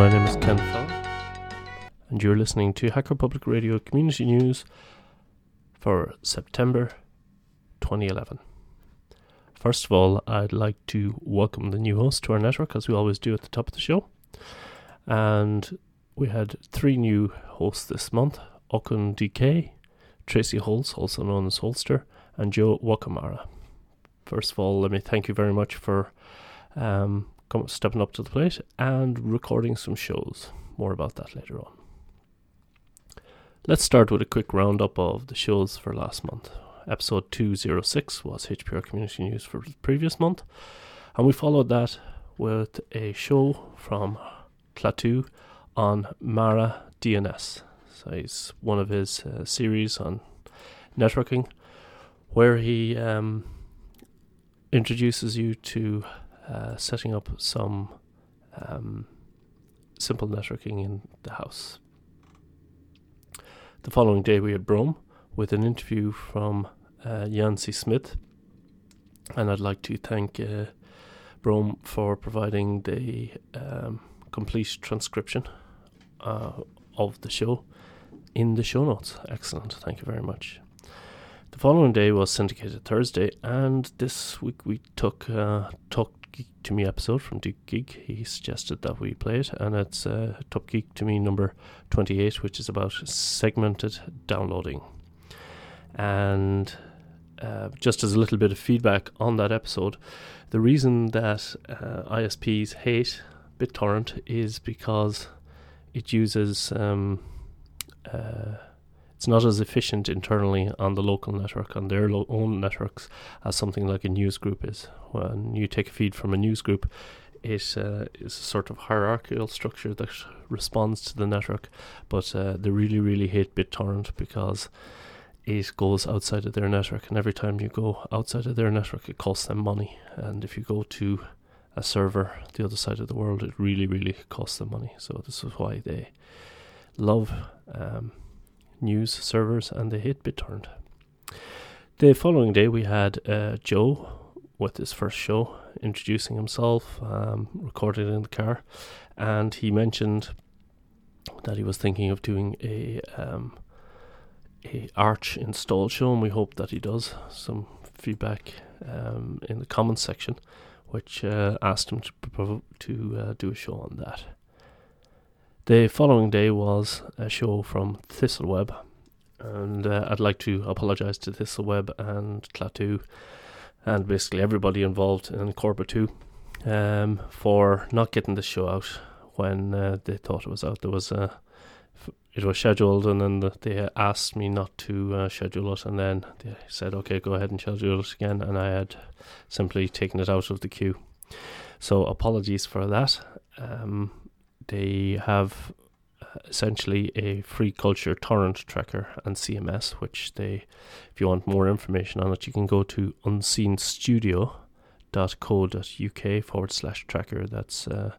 My name is Ken Fallon, and you're listening to Hacker Public Radio Community News for September 2011. First of all, I'd like to welcome the new host to our network, as we always do at the top of the show. And we had three new hosts this month AukonDK, Tracy Holz, also known as Holzster, and Joe Wakumara. First of all, let me thank you very much for um, come, stepping up to the plate and recording some shows. More about that later on. Let's start with a quick roundup of the shows for last month. Episode 206 was HPR Community News for the previous month, and we followed that with a show from Klaatu on Mara DNS. So it's one of his uh, series on networking where he um, introduces you to uh, setting up some um, simple networking in the house. The following day, we had Broam with an interview from uh, Yancy Smith, and I'd like to thank uh, Broam for providing the um, complete transcription uh, of the show in the show notes. Excellent, thank you very much. The following day was syndicated Thursday, and this week we took uh, Talk Geek to Me episode from DeepGeek. He suggested that we play it, and it's uh, Talk Geek to Me number 28, which is about segmented downloading. And uh, just as a little bit of feedback on that episode, the reason that uh, ISPs hate BitTorrent is because it uses. Um, uh, it's not as efficient internally on the local network, on their lo- own networks, as something like a news group is. When you take a feed from a news group, it uh, is a sort of hierarchical structure that responds to the network, but uh, they really, really hate BitTorrent because it goes outside of their network, and every time you go outside of their network, it costs them money. And if you go to a server the other side of the world, it really, really costs them money. So this is why they love um, news servers and they hate BitTorrent. The following day, we had uh, Joe with his first show, introducing himself, um, recorded in the car, and he mentioned that he was thinking of doing a um, a Arch install show, and we hope that he does. Some feedback um, in the comments section, which uh, asked him to to uh, do a show on that. The following day was a show from Thistleweb, and uh, I'd like to apologise to Thistleweb and Klaatu and basically everybody involved in Corba 2 um, for not getting the show out when uh, they thought it was out. There was a it was scheduled, and then the, they asked me not to uh, schedule it, and then they said, "Okay, go ahead and schedule it again," and I had simply taken it out of the queue. So apologies for that. Um, they have essentially a free culture torrent tracker and CMS, which they, if you want more information on it, you can go to unseenstudio.co.uk forward slash tracker. That's uh,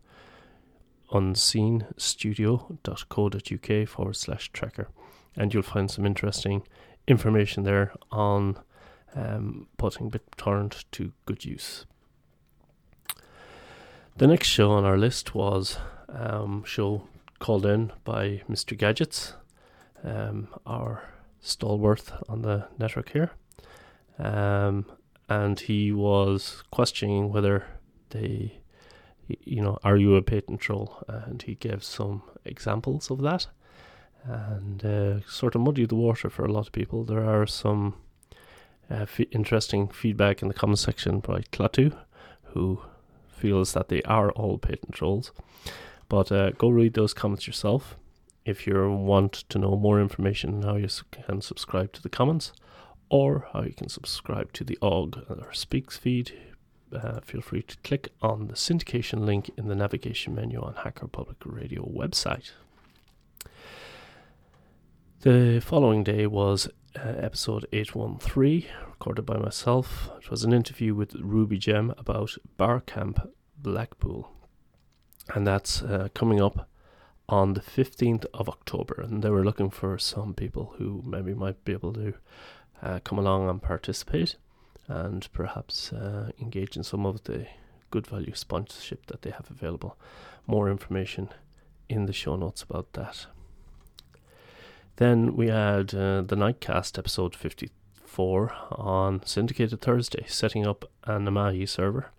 unseenstudio.co.uk forward slash tracker. And you'll find some interesting information there on um, putting BitTorrent to good use. The next show on our list was um, show called in by Mr. Gadgets, um, our stalwart on the network here. Um, and he was questioning whether they, you know, are you a patent troll? And he gave some examples of that and uh, sort of muddy the water for a lot of people. There are some uh, f- interesting feedback in the comment section by Klaatu, who feels that they are all patent trolls. But uh, go read those comments yourself if you want to know more information on how you can subscribe to the comments or how you can subscribe to the Ogg or Speex feed. Uh, feel free to click on the syndication link in the navigation menu on Hacker Public Radio website. The following day was uh, episode 813, recorded by myself. It was an interview with Ruby Gem about Barcamp Blackpool and that's uh, coming up on the 15th of October. And they were looking for some people who maybe might be able to uh, come along and participate and perhaps uh, engage in some of the good value sponsorship that they have available. More information in the show notes about that. Then we had uh, the Knightcast episode 54 on Syndicated Thursday, setting up an Amahi server.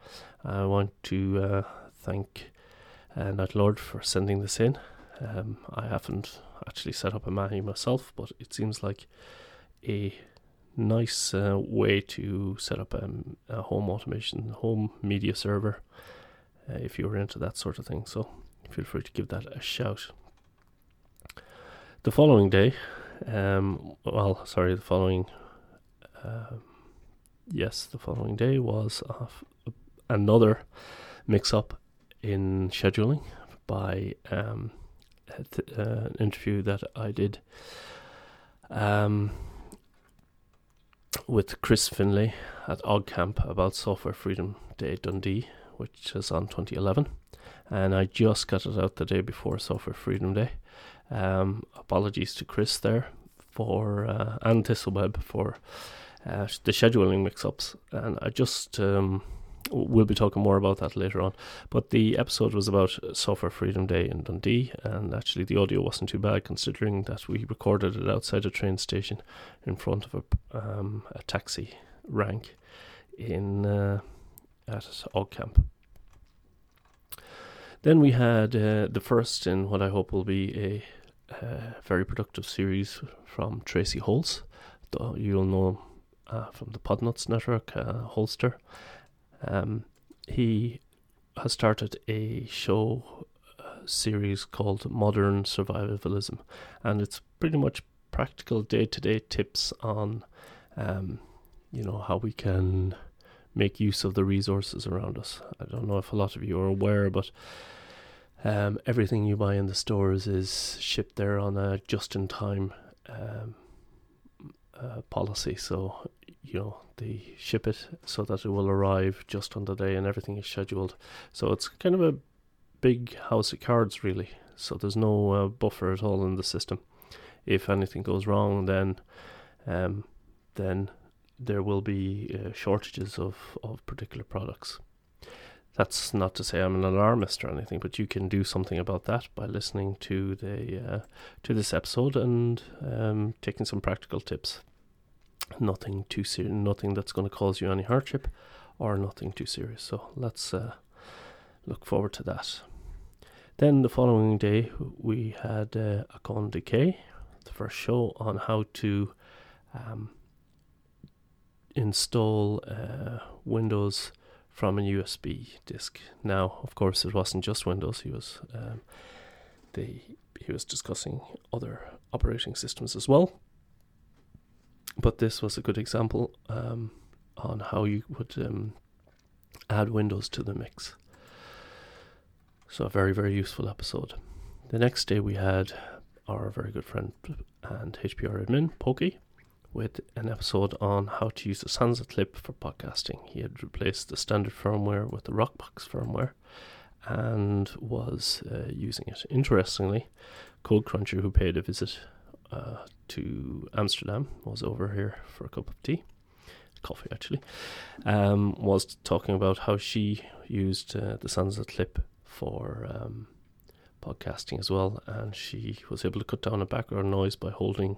I want to uh, uh, Night Lord for sending this in. Um, I haven't actually set up a Amahi myself, but it seems like a nice uh, way to set up um, a home automation, home media server, uh, if you're into that sort of thing. So feel free to give that a shout. The following day, um, well, sorry, the following, uh, yes, the following day was another mix up in scheduling by um, th- uh, an interview that I did um, with Chris Finlay at OggCamp about Software Freedom Day Dundee, which is on 2011. And I just got it out the day before Software Freedom Day. Um, apologies to Chris there for uh, and ThistleWeb for uh, the scheduling mix-ups, and I just um, we'll be talking more about that later on. But the episode was about Software Freedom Day in Dundee, and actually the audio wasn't too bad considering that we recorded it outside a train station in front of a, um, a taxi rank in uh, at OggCamp. Then we had uh, the first in what I hope will be a uh, very productive series from Tracy Holz. You'll know uh, from the Podnutz Network, uh, Holzster. Um, he has started a show uh, series called Modern Survivalism, and it's pretty much practical day-to-day tips on, um, you know, how we can make use of the resources around us. I don't know if a lot of you are aware, but um, everything you buy in the stores is shipped there on a just-in-time um, uh, policy. So you know they ship it so that it will arrive just on the day, and everything is scheduled. So it's kind of a big house of cards, really. So there's no uh, buffer at all in the system. If anything goes wrong, then um, then there will be uh, shortages of, of particular products. That's not to say I'm an alarmist or anything, but you can do something about that by listening to the uh, to this episode and um, taking some practical tips. Nothing too serious, nothing that's going to cause you any hardship, or nothing too serious. So let's uh, look forward to that. Then the following day we had uh, AukonDK, the first show on how to um, install uh, Windows from a USB disk. Now, of course, it wasn't just Windows. He was um, the he was discussing other operating systems as well. But this was a good example um, on how you would um, add Windows to the mix. So a very very useful episode. The next day we had our very good friend and HPR admin Pokey with an episode on how to use the Sansa clip for podcasting. He had replaced the standard firmware with the Rockbox firmware and was uh, using it. Interestingly, Code Cruncher, who paid a visit uh, to Amsterdam, was over here for a cup of tea, coffee actually, um, was talking about how she used uh, the Sansa clip for um, podcasting as well, and she was able to cut down a background noise by holding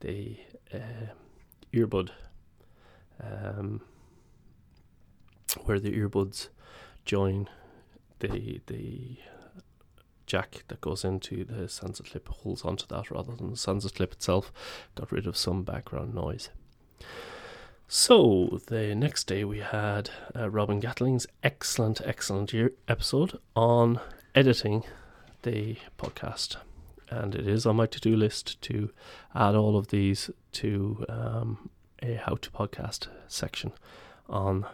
the uh, earbud, um, where the earbuds join the the jack that goes into the Sansa clip holds onto that rather than the Sansa clip itself. Got rid of some background noise. So the next day we had uh, Robin Catling's excellent, excellent year episode on editing the podcast and it is on my to do list to add all of these to um, a how to podcast section on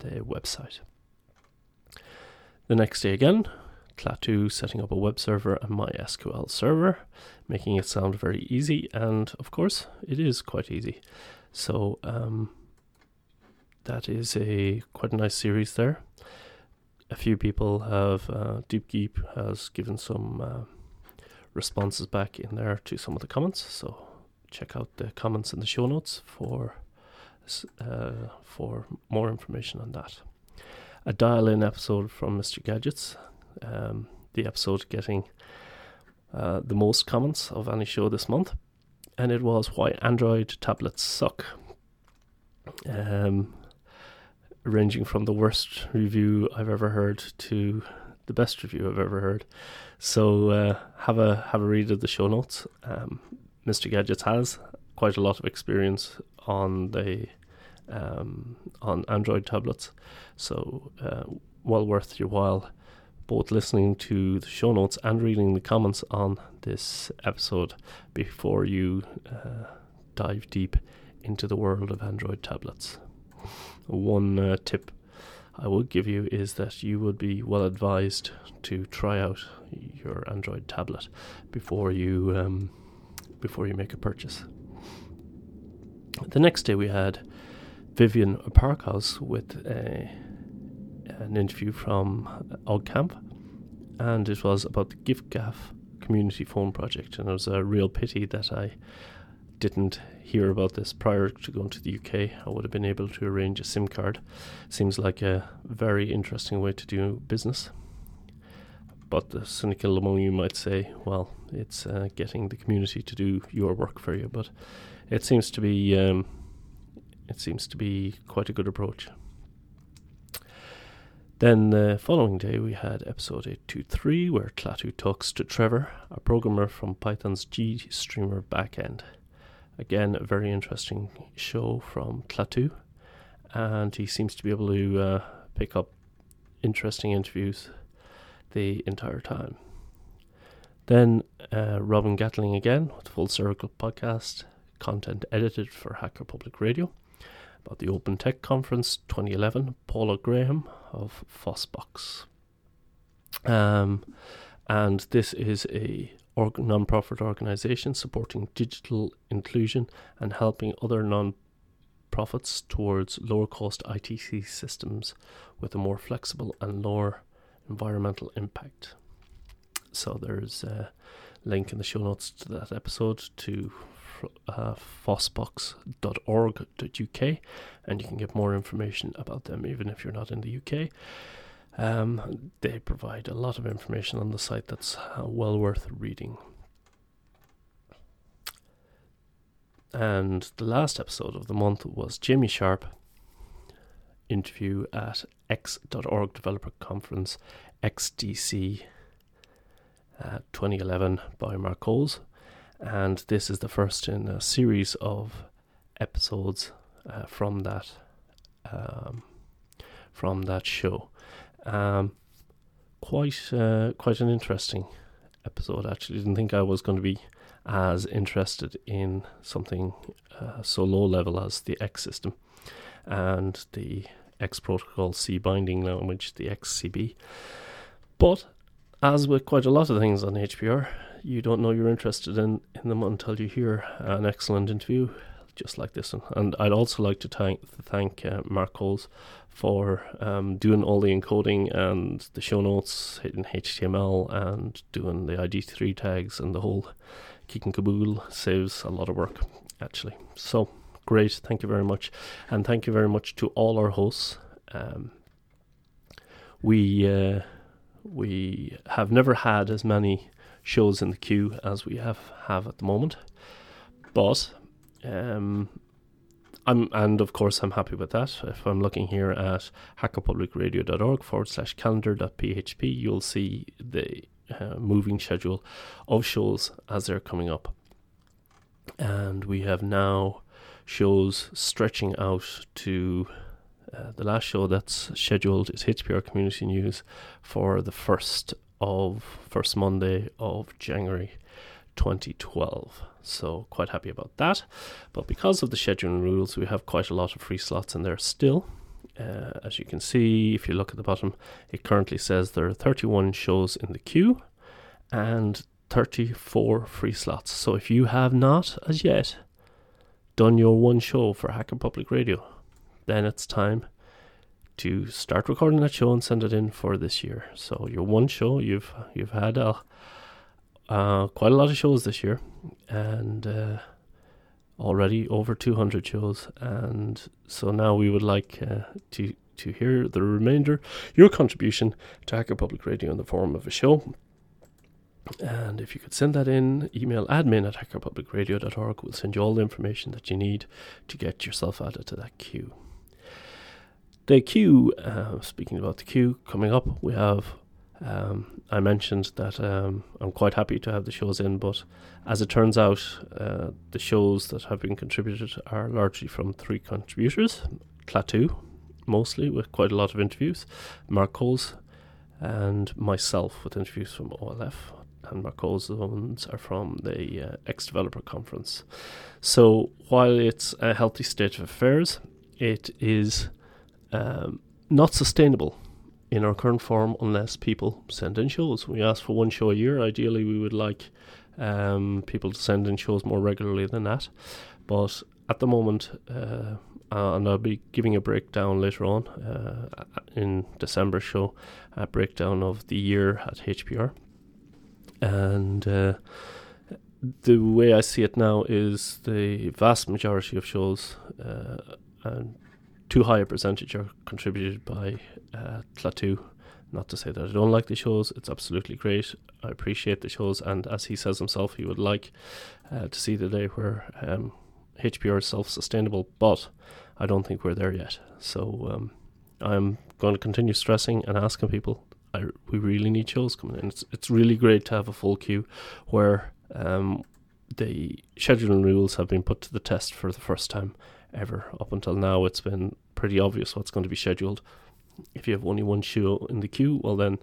the website. The next day again, Klaatu setting up a web server and MySQL server, making it sound very easy, and of course, it is quite easy. So um, that is a quite a nice series there. A few people have uh, DeepGeek has given some. Uh, responses back in there to some of the comments. So check out the comments in the show notes for uh, for more information on that. a dial in episode from Mr. Gadgets. Um, the episode getting uh, the most comments of any show this month. And it was Why Android Tablets Suck. Um, ranging from the worst review I've ever heard to the best review I've ever heard. So uh, have a have a read of the show notes. Um, Mr. Gadgets has quite a lot of experience on the um, on Android tablets, so uh, well worth your while both listening to the show notes and reading the comments on this episode before you uh, dive deep into the world of Android tablets. One uh, tip I would give you is that you would be well advised to try out your Android tablet before you um, before you make a purchase. The next day we had Vivian Parkhouse with a, an interview from OggCamp, and it was about the giffgaff community phone project. And it was a real pity that I didn't hear about this prior to going to the UK. I would have been able to arrange a SIM card. Seems like a very interesting way to do business. But the cynical among you might say, well, it's uh, getting the community to do your work for you. But it seems to be um, it seems to be quite a good approach. Then the following day we had episode 823 where Klaatu talks to Trevor, a programmer from Python's GStreamer backend. Again, a very interesting show from Klaatu, and he seems to be able to uh, pick up interesting interviews the entire time. Then uh, Robin Catling again with Full Circle podcast, content edited for Hacker Public Radio about the Open Tech Conference 2011, Paula Graham of Fossbox. Um, and this is a org- non-profit organization supporting digital inclusion and helping other non-profits towards lower cost ITC systems with a more flexible and lower environmental impact. So there's a link in the show notes to that episode to uh, fossbox.org.uk, and you can get more information about them even if you're not in the UK. Um, they provide a lot of information on the site that's uh, well worth reading. And the last episode of the month was Jamey Sharp interview at x.org developer conference XDC uh, 2011 by Mark Coles and this is the first in a series of episodes uh, from that um, from that show. Um, quite uh, quite an interesting episode. Actually, didn't think I was going to be as interested in something uh, so low level as the X system and the X protocol C binding language, the XCB. But as with quite a lot of things on HPR, you don't know you're interested in, in them until you hear an excellent interview just like this one. And I'd also like to thank thank uh, Mark Coles for um, doing all the encoding and the show notes in HTML and doing the ID3 tags and the whole kit and caboodle saves a lot of work actually. So great, thank you very much, and thank you very much to all our hosts. Um, we uh, we have never had as many shows in the queue as we have have at the moment. But um, I'm and of course I'm happy with that. If I'm looking here at hackerpublicradio.org forward slash calendar.php, you'll see the uh, moving schedule of shows as they're coming up. And we have now shows stretching out to uh, the last show that's scheduled is HPR Community News for the 1st of first Monday of January 2012. So quite happy about that. But because of the scheduling rules, we have quite a lot of free slots in there still. Uh, as you can see, if you look at the bottom, it currently says there are 31 shows in the queue and 34 free slots. So if you have not as yet done your one show for Hacker Public Radio, then it's time to start recording that show and send it in for this year. So your one show, you've you've had uh, uh, quite a lot of shows this year, and uh, already over 200 shows. And so now we would like uh, to to hear the remainder, your contribution to Hacker Public Radio in the form of a show. And if you could send that in, email admin at hackerpublicradio.org. We'll send you all the information that you need to get yourself added to that queue. The queue, uh, speaking about the queue, coming up, we have. Um, I mentioned that um, I'm quite happy to have the shows in, but as it turns out, uh, the shows that have been contributed are largely from three contributors Klaatu, mostly, with quite a lot of interviews, Mark Coles, and myself with interviews from OLF and Marco's ones are from the uh, X Developer Conference. So while it's a healthy state of affairs, it is um, not sustainable in our current form unless people send in shows. We ask for one show a year. Ideally, we would like um, people to send in shows more regularly than that. But at the moment, uh, uh, and I'll be giving a breakdown later on uh, in December show, a breakdown of the year at HPR and uh, the way I see it now is the vast majority of shows uh, and too high a percentage are contributed by uh, Klaatu. Not to say that I don't like the shows, it's absolutely great. I appreciate the shows, and as he says himself, he would like uh, to see the day where um, HPR is self sustainable, but I don't think we're there yet. So um, I'm going to continue stressing and asking people I, we really need shows coming in. It's it's really great to have a full queue where um, the scheduling rules have been put to the test for the first time ever. Up until now, it's been pretty obvious what's going to be scheduled. If you have only one show in the queue, well, then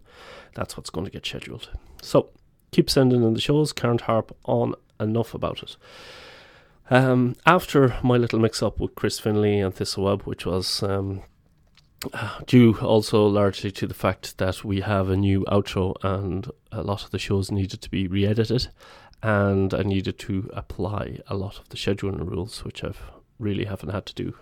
that's what's going to get scheduled. So keep sending in the shows. Can't harp on enough about it. Um, after my little mix up with Chris Finley and Thistleweb, which was um, due also largely to the fact that we have a new outro and a lot of the shows needed to be re-edited and I needed to apply a lot of the scheduling rules which I've really haven't had to do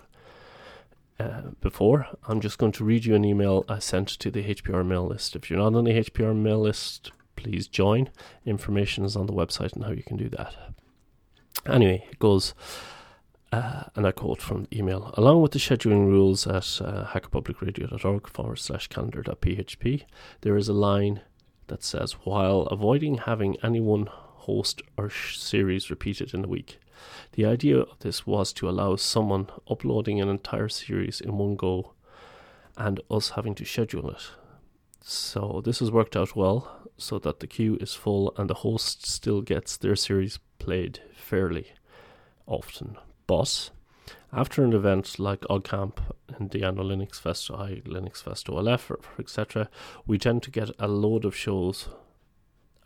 uh, before. I'm just going to read you an email I sent to the HPR mail list. If you're not on the HPR mail list, please join. Information is on the website and how you can do that. Anyway, it goes uh, and I quote from the email Along with the scheduling rules at uh, hackerpublicradio.org forward slash calendar.php, there is a line that says, while avoiding having any one host or sh- series repeated in a week. The idea of this was to allow someone uploading an entire series in one go and us having to schedule it. So this has worked out well so that the queue is full and the host still gets their series played fairly often boss. After an event like the annual Linux Fest, I Linux Fest OLF, etc., we tend to get a load of shows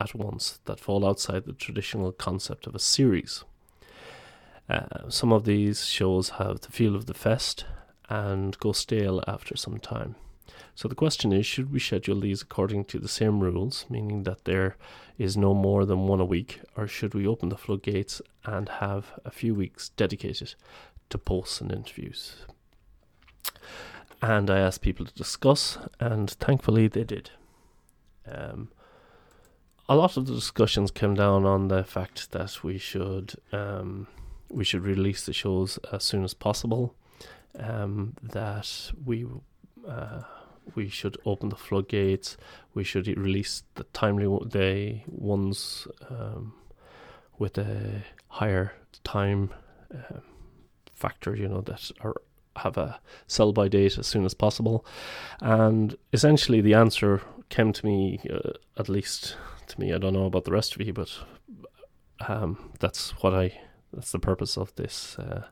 at once that fall outside the traditional concept of a series. Uh, some of these shows have the feel of the fest and go stale after some time. So the question is should we schedule these according to the same rules, meaning that there is no more than one a week, or should we open the floodgates and have a few weeks dedicated to posts and interviews? And I asked people to discuss, and thankfully they did. Um, a lot of the discussions came down on the fact that we should um, we should release the shows as soon as possible. Um, that we uh, we should open the floodgates. We should release the timely the ones um, with a higher time uh, factor. You know that are have a sell by date as soon as possible. And essentially, the answer came to me, uh, at least to me. I don't know about the rest of you, but um, that's what I. That's the purpose of this uh,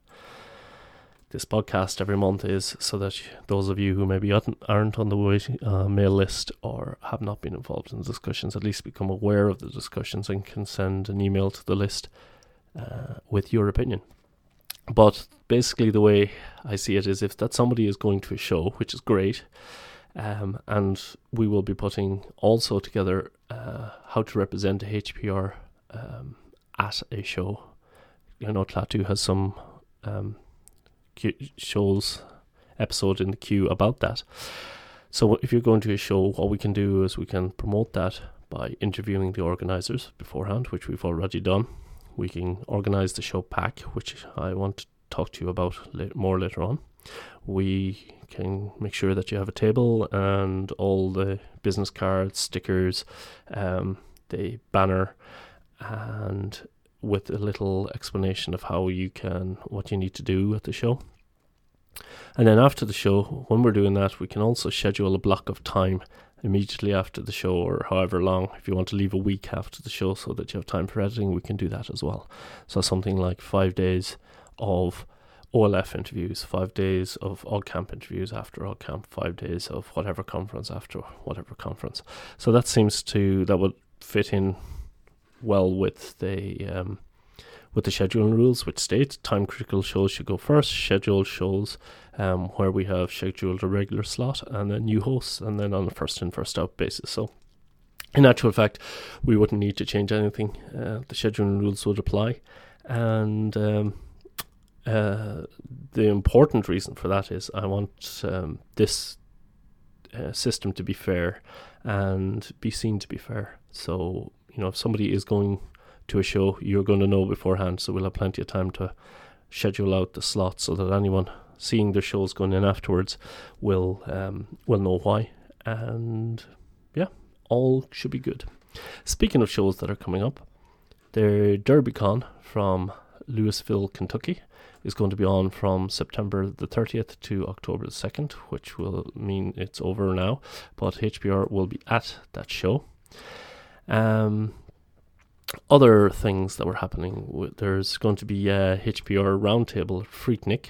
this podcast every month is so that those of you who maybe aren't on the uh, mail list or have not been involved in the discussions at least become aware of the discussions and can send an email to the list uh, with your opinion. But basically, the way I see it is if that somebody is going to a show, which is great, um, and we will be putting also together uh, how to represent HPR um, at a show. You know, Klaatu has some um, shows episode in the queue about that. So if you're going to a show, what we can do is we can promote that by interviewing the organisers beforehand, which we've already done. We can organise the show pack, which I want to talk to you about more later on. We can make sure that you have a table and all the business cards, stickers, um, the banner, and with a little explanation of how you can, what you need to do at the show. And then after the show, when we're doing that, we can also schedule a block of time immediately after the show or however long. If you want to leave a week after the show so that you have time for editing, we can do that as well. So something like five days of OLF interviews, five days of OggCamp interviews after OggCamp, five days of whatever conference after whatever conference. So that seems to that would fit in well with the um, with the scheduling rules, which states time critical shows should go first, scheduled shows um, where we have scheduled a regular slot and then new hosts, and then on a first in, first out basis. So, in actual fact, we wouldn't need to change anything. Uh, the scheduling rules would apply. And um, uh, the important reason for that is I want um, this uh, system to be fair and be seen to be fair. So, you know, if somebody is going to a show, you're going to know beforehand. So we'll have plenty of time to schedule out the slots so that anyone seeing their shows going in afterwards will um, will know why. And yeah, all should be good. Speaking of shows that are coming up, the DerbyCon from Louisville, Kentucky is going to be on from September the 30th to October the 2nd, which will mean it's over now, but HPR will be at that show. Um, other things that were happening. There's going to be a HPR roundtable PhreakNIC,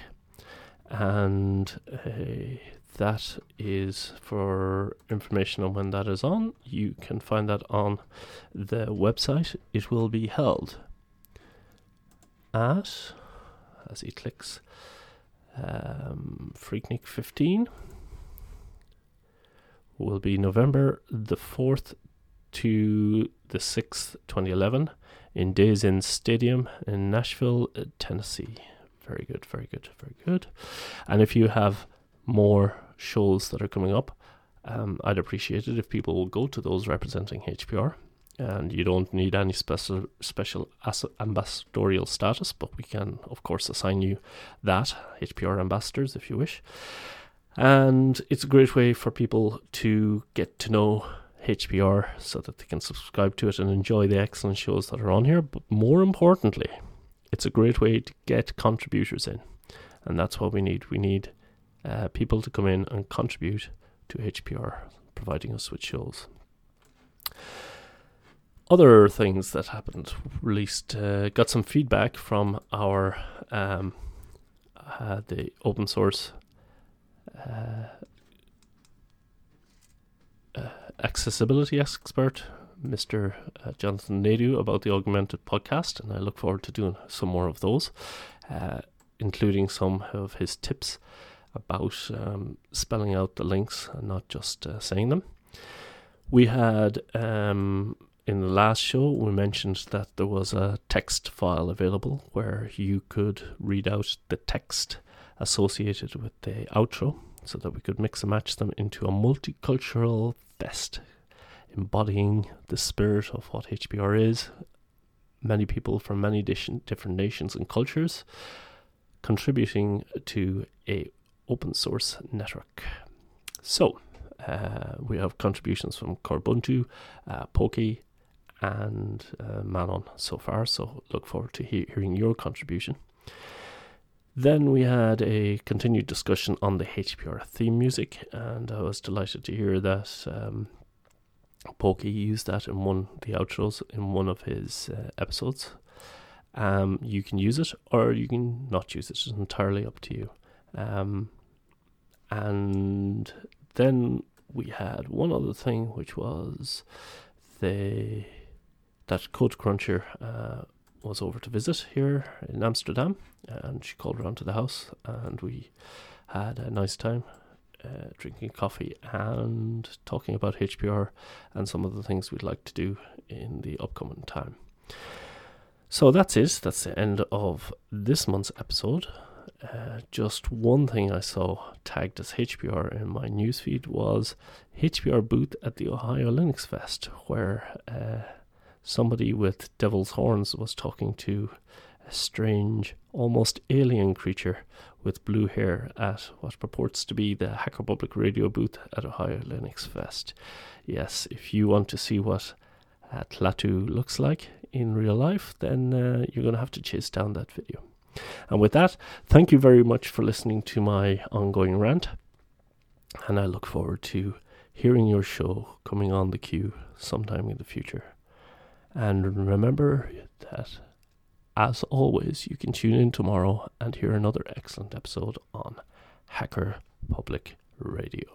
and uh, that is for information on when that is on. You can find that on the website. It will be held at, as he clicks, um, PhreakNIC 15 will be November the 4th to the 6th, 2011, in Days Inn Stadium in Nashville, uh, Tennessee. Very good, very good, very good. And if you have more shows that are coming up, um, I'd appreciate it if people will go to those representing HPR. And you don't need any special special ambassadorial status, but we can, of course, assign you that HPR ambassadors if you wish. And it's a great way for people to get to know HPR so that they can subscribe to it and enjoy the excellent shows that are on here. But more importantly, it's a great way to get contributors in. And that's what we need. We need uh, people to come in and contribute to HPR, providing us with shows. Other things that happened, released, uh, got some feedback from our um, uh, the open source uh, uh, accessibility expert, Mr. Uh, Jonathan Nadeau, about the Augmented podcast, and I look forward to doing some more of those, uh, including some of his tips about um, spelling out the links and not just uh, saying them. We had um, in the last show, we mentioned that there was a text file available where you could read out the text associated with the outro so that we could mix and match them into a multicultural fest, embodying the spirit of what HPR is. Many people from many different nations and cultures contributing to a open source network. So, uh, we have contributions from Corbuntu, uh, Pokey, and uh, Manon so far. So, look forward to he- hearing your contribution. Then we had a continued discussion on the HPR theme music, and I was delighted to hear that um, Pokey used that in one of the outros in one of his uh, episodes. Um, you can use it or you can not use it. It's entirely up to you. Um, and then we had one other thing, which was the that Code Cruncher uh, was over to visit here in Amsterdam, and she called around to the house, and we had a nice time uh, drinking coffee and talking about HPR and some of the things we'd like to do in the upcoming time. So that's it. That's the end of this month's episode. Uh, just one thing I saw tagged as HPR in my newsfeed was HPR booth at the Ohio Linux Fest, where uh, somebody with devil's horns was talking to a strange, almost alien creature with blue hair at what purports to be the Hacker Public Radio booth at Ohio Linux Fest. Yes, if you want to see what uh, Klaatu looks like in real life, then uh, you're going to have to chase down that video. And with that, thank you very much for listening to my ongoing rant. And I look forward to hearing your show coming on the queue sometime in the future. And remember that, as always, you can tune in tomorrow and hear another excellent episode on Hacker Public Radio.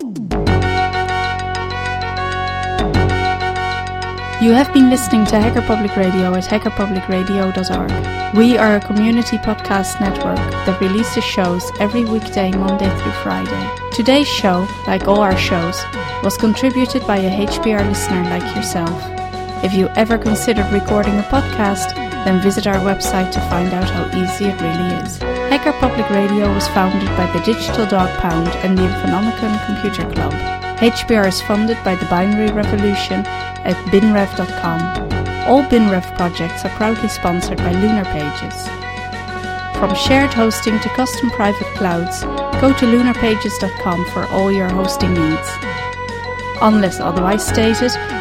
You have been listening to Hacker Public Radio at hackerpublicradio.org. We are a community podcast network that releases shows every weekday, Monday through Friday. Today's show, like all our shows, was contributed by a HPR listener like yourself. If you ever considered recording a podcast, then visit our website to find out how easy it really is. Hacker Public Radio was founded by the Digital Dog Pound and the Infonomicon Computer Club. HPR is funded by the Binary Revolution at binrev.com. All BinRev projects are proudly sponsored by Lunar Pages. From shared hosting to custom private clouds, go to lunarpages.com for all your hosting needs. Unless otherwise stated,